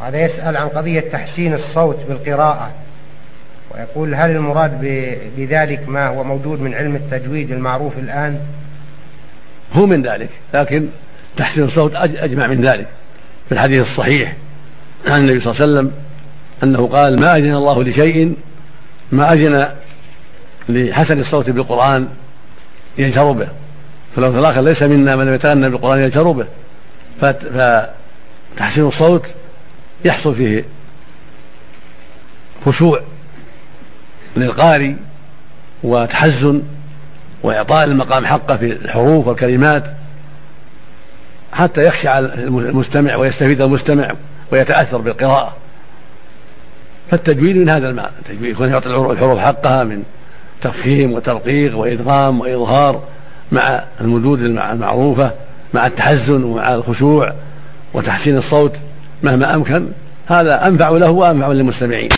هذا يسأل عن قضية تحسين الصوت بالقراءة. ويقول هل المراد بذلك ما هو موجود من علم التجويد المعروف الآن؟ هو من ذلك لكن تحسين الصوت أجمع من ذلك. في الحديث الصحيح عن النبي صلى الله عليه وسلم أنه قال ما أذن الله لشيء ما أذن لحسن الصوت بالقرآن يجهر به. فلو الآخر ليس منا من لم يتغنى بالقرآن يجهر به. فتحسين الصوت يحصل فيه خشوع للقارئ وتحزن وإعطاء المقام حقه في الحروف والكلمات حتى يخشع المستمع ويستفيد المستمع ويتأثر بالقراءة. فالتجويد من هذا المعنى التجويد يكون يعطي الحروف حقها من تفخيم وترقيق وإدغام وإظهار مع المدود المعروفة مع التحزن ومع الخشوع وتحسين الصوت. مهما أمكن هذا أنفع له وأنفع للمستمعين.